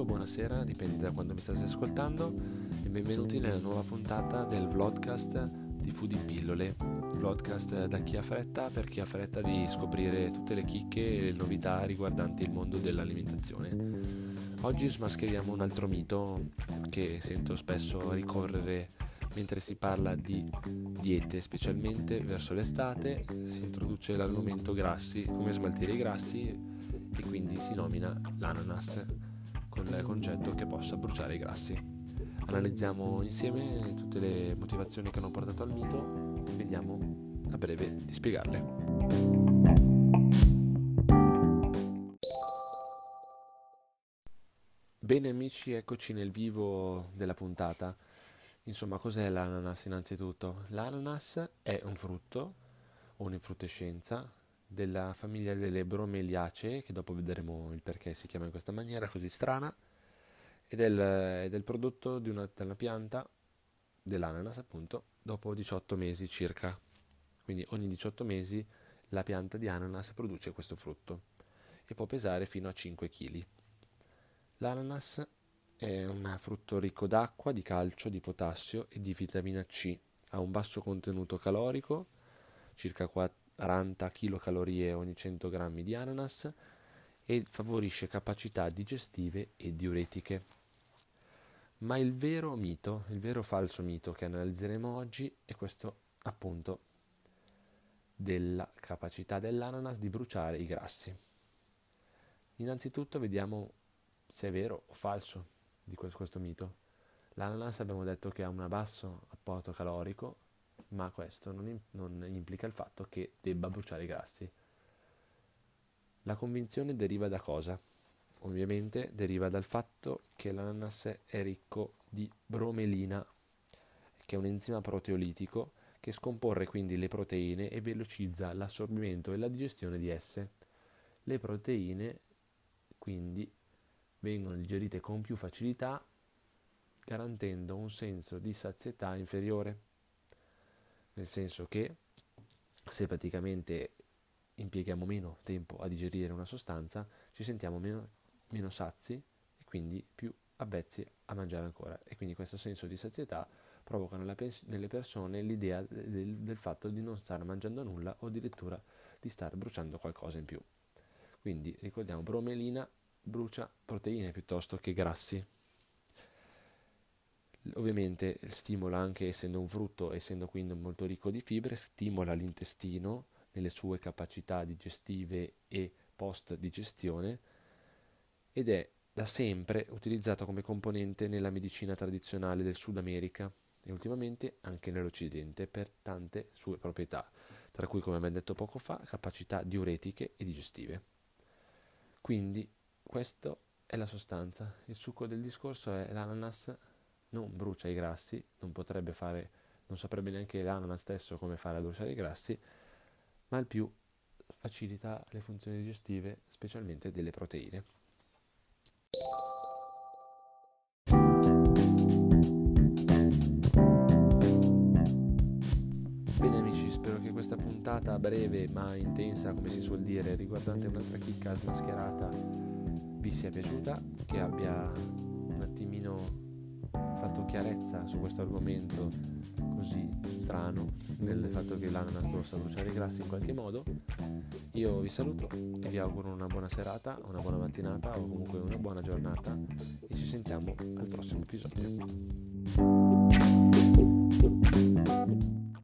o buonasera, dipende da quando mi state ascoltando e benvenuti nella nuova puntata del vlogcast di Food in Pillole. Vlogcast da chi ha fretta per chi ha fretta di scoprire tutte le chicche e le novità riguardanti il mondo dell'alimentazione. Oggi smascheriamo un altro mito che sento spesso ricorrere mentre si parla di diete, specialmente verso l'estate, si introduce l'argomento grassi, come smaltire i grassi e quindi si nomina l'ananas con il concetto che possa bruciare i grassi. Analizziamo insieme tutte le motivazioni che hanno portato al mito e vediamo a breve di spiegarle. Bene amici, eccoci nel vivo della puntata. Insomma, cos'è l'ananas innanzitutto? L'ananas è un frutto o un'infruttescenza della famiglia delle bromeliacee, che dopo vedremo il perché si chiama in questa maniera così strana, ed è il, del prodotto di una, della pianta, dell'ananas appunto, dopo 18 mesi circa. Quindi ogni 18 mesi la pianta di ananas produce questo frutto e può pesare fino a 5 kg. L'ananas è un frutto ricco d'acqua, di calcio, di potassio e di vitamina C. Ha un basso contenuto calorico, circa 4 40 kcal ogni 100 g di ananas e favorisce capacità digestive e diuretiche. Ma il vero mito, il vero falso mito che analizzeremo oggi è questo appunto della capacità dell'ananas di bruciare i grassi. Innanzitutto vediamo se è vero o falso di questo mito. L'ananas abbiamo detto che ha un basso apporto calorico ma questo non, non implica il fatto che debba bruciare i grassi. La convinzione deriva da cosa? Ovviamente deriva dal fatto che l'ananas è ricco di bromelina, che è un enzima proteolitico che scomporre quindi le proteine e velocizza l'assorbimento e la digestione di esse. Le proteine quindi vengono digerite con più facilità, garantendo un senso di sazietà inferiore nel senso che se praticamente impieghiamo meno tempo a digerire una sostanza, ci sentiamo meno, meno sazi e quindi più avvezzi a mangiare ancora. E quindi questo senso di sazietà provoca nelle persone l'idea del, del fatto di non stare mangiando nulla o addirittura di stare bruciando qualcosa in più. Quindi ricordiamo, bromelina brucia proteine piuttosto che grassi. Ovviamente stimola anche essendo un frutto, essendo quindi molto ricco di fibre, stimola l'intestino nelle sue capacità digestive e post digestione ed è da sempre utilizzato come componente nella medicina tradizionale del Sud America e ultimamente anche nell'Occidente per tante sue proprietà, tra cui come abbiamo detto poco fa capacità diuretiche e digestive. Quindi questa è la sostanza, il succo del discorso è l'ananas non brucia i grassi, non potrebbe fare, non saprebbe neanche l'anana stesso come fare a bruciare i grassi, ma al più facilita le funzioni digestive, specialmente delle proteine. Bene amici, spero che questa puntata breve ma intensa, come si suol dire, riguardante un'altra chicca smascherata, vi sia piaciuta, che abbia chiarezza su questo argomento così strano del fatto che l'ananas possa bruciare i grassi in qualche modo. Io vi saluto e vi auguro una buona serata una buona mattinata o comunque una buona giornata. E ci sentiamo al prossimo episodio.